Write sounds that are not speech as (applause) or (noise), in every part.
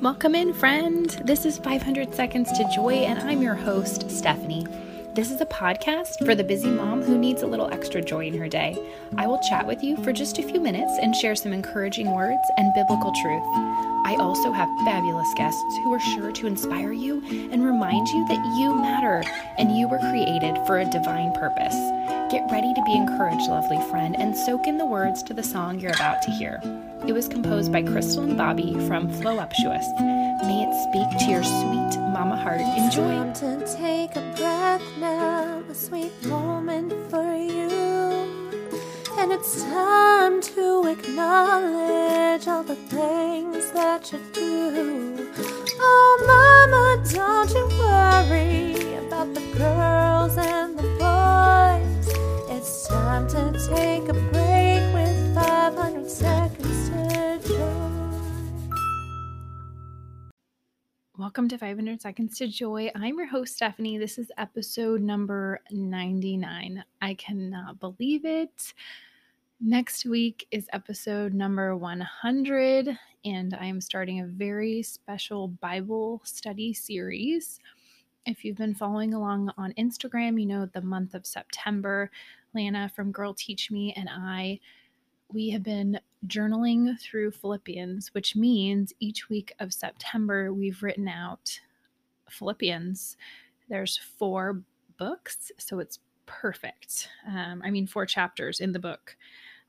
Welcome in, friend. This is 500 Seconds to Joy, and I'm your host, Stephanie. This is a podcast for the busy mom who needs a little extra joy in her day. I will chat with you for just a few minutes and share some encouraging words and biblical truth. I also have fabulous guests who are sure to inspire you and remind you that you matter and you were created for a divine purpose. Get ready to be encouraged, lovely friend, and soak in the words to the song you're about to hear. It was composed by Crystal and Bobby from Flow Flowuptuous. May it speak to your sweet mama heart. Enjoy. Time to take a breath now, a sweet moment for you. And it's time to acknowledge all the things that you do. Oh, mama, don't you worry about the girls and take a break with 500 seconds to joy. Welcome to 500 Seconds to Joy. I'm your host, Stephanie. This is episode number 99. I cannot believe it. Next week is episode number 100, and I am starting a very special Bible study series. If you've been following along on Instagram, you know the month of September, Lana from Girl Teach Me and I, we have been journaling through Philippians, which means each week of September we've written out Philippians. There's four books, so it's perfect. Um, I mean, four chapters in the book.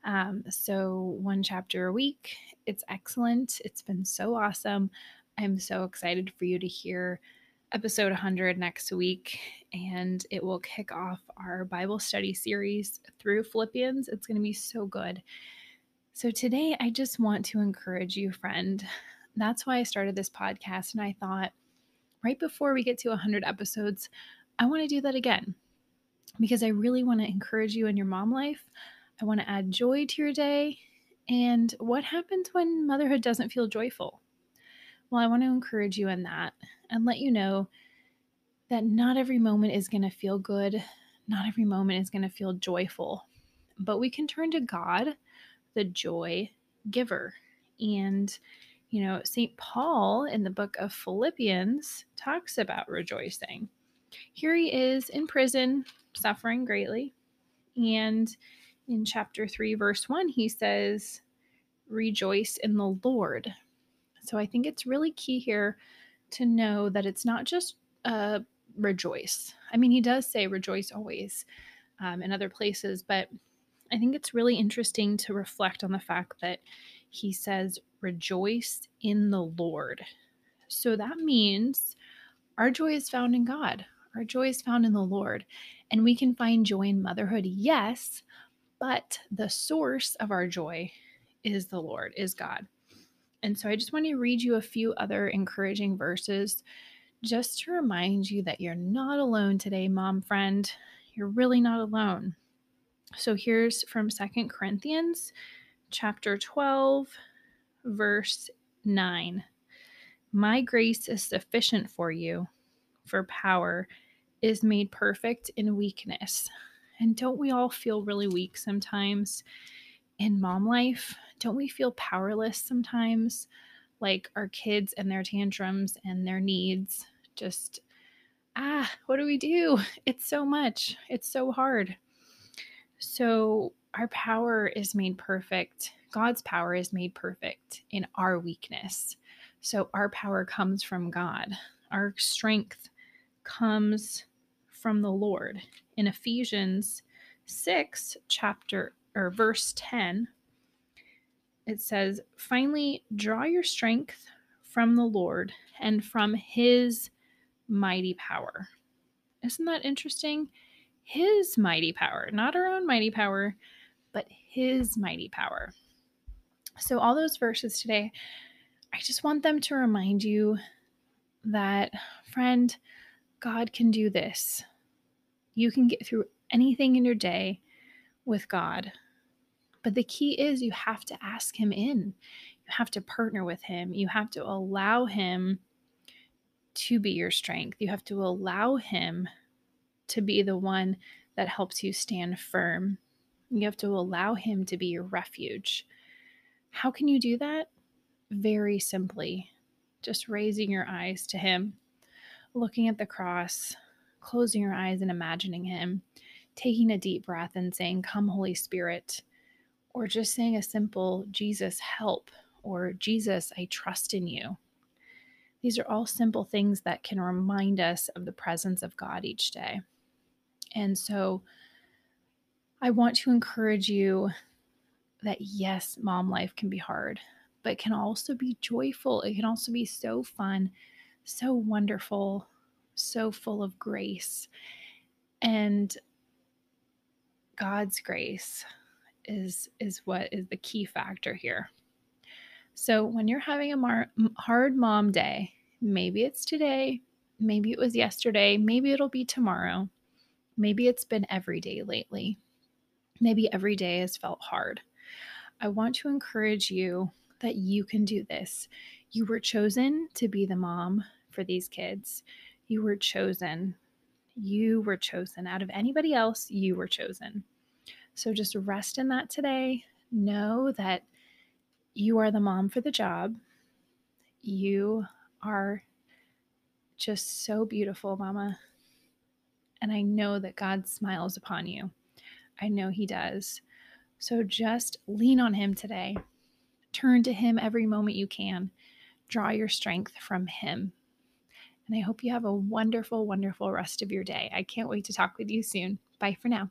Um, so, one chapter a week. It's excellent. It's been so awesome. I'm so excited for you to hear episode 100 next week, and it will kick off our Bible study series through Philippians. It's going to be so good. So, today I just want to encourage you, friend. That's why I started this podcast, and I thought right before we get to 100 episodes, I want to do that again because I really want to encourage you in your mom life. I want to add joy to your day. And what happens when motherhood doesn't feel joyful? Well, I want to encourage you in that and let you know that not every moment is going to feel good. Not every moment is going to feel joyful. But we can turn to God, the joy giver. And, you know, St. Paul in the book of Philippians talks about rejoicing. Here he is in prison, suffering greatly. And in chapter 3, verse 1, he says, Rejoice in the Lord. So I think it's really key here to know that it's not just uh, rejoice. I mean, he does say rejoice always um, in other places, but I think it's really interesting to reflect on the fact that he says, rejoice in the Lord. So that means our joy is found in God. Our joy is found in the Lord. And we can find joy in motherhood, yes, but the source of our joy is the Lord, is God. And so I just want to read you a few other encouraging verses just to remind you that you're not alone today, mom friend. You're really not alone. So here's from Second Corinthians chapter 12 verse 9. My grace is sufficient for you, for power is made perfect in weakness. And don't we all feel really weak sometimes in mom life? Don't we feel powerless sometimes? Like our kids and their tantrums and their needs just, ah, what do we do? (laughs) It's so much, it's so hard. So, our power is made perfect. God's power is made perfect in our weakness. So, our power comes from God. Our strength comes from the Lord. In Ephesians 6, chapter or verse 10, it says, Finally, draw your strength from the Lord and from his mighty power. Isn't that interesting? His mighty power, not our own mighty power, but his mighty power. So, all those verses today, I just want them to remind you that, friend, God can do this. You can get through anything in your day with God. But the key is you have to ask Him in. You have to partner with Him. You have to allow Him to be your strength. You have to allow Him to be the one that helps you stand firm. You have to allow Him to be your refuge. How can you do that? Very simply just raising your eyes to Him, looking at the cross, closing your eyes and imagining Him, taking a deep breath and saying, Come, Holy Spirit, or just saying a simple, Jesus, help, or Jesus, I trust in you. These are all simple things that can remind us of the presence of God each day. And so I want to encourage you that yes, mom life can be hard, but can also be joyful. It can also be so fun, so wonderful, so full of grace. And God's grace is is what is the key factor here. So when you're having a mar- hard mom day, maybe it's today, maybe it was yesterday, maybe it'll be tomorrow. Maybe it's been every day lately. Maybe every day has felt hard. I want to encourage you that you can do this. You were chosen to be the mom for these kids. You were chosen. You were chosen. Out of anybody else, you were chosen. So just rest in that today. Know that you are the mom for the job. You are just so beautiful, Mama. And I know that God smiles upon you. I know He does. So just lean on Him today. Turn to Him every moment you can. Draw your strength from Him. And I hope you have a wonderful, wonderful rest of your day. I can't wait to talk with you soon. Bye for now.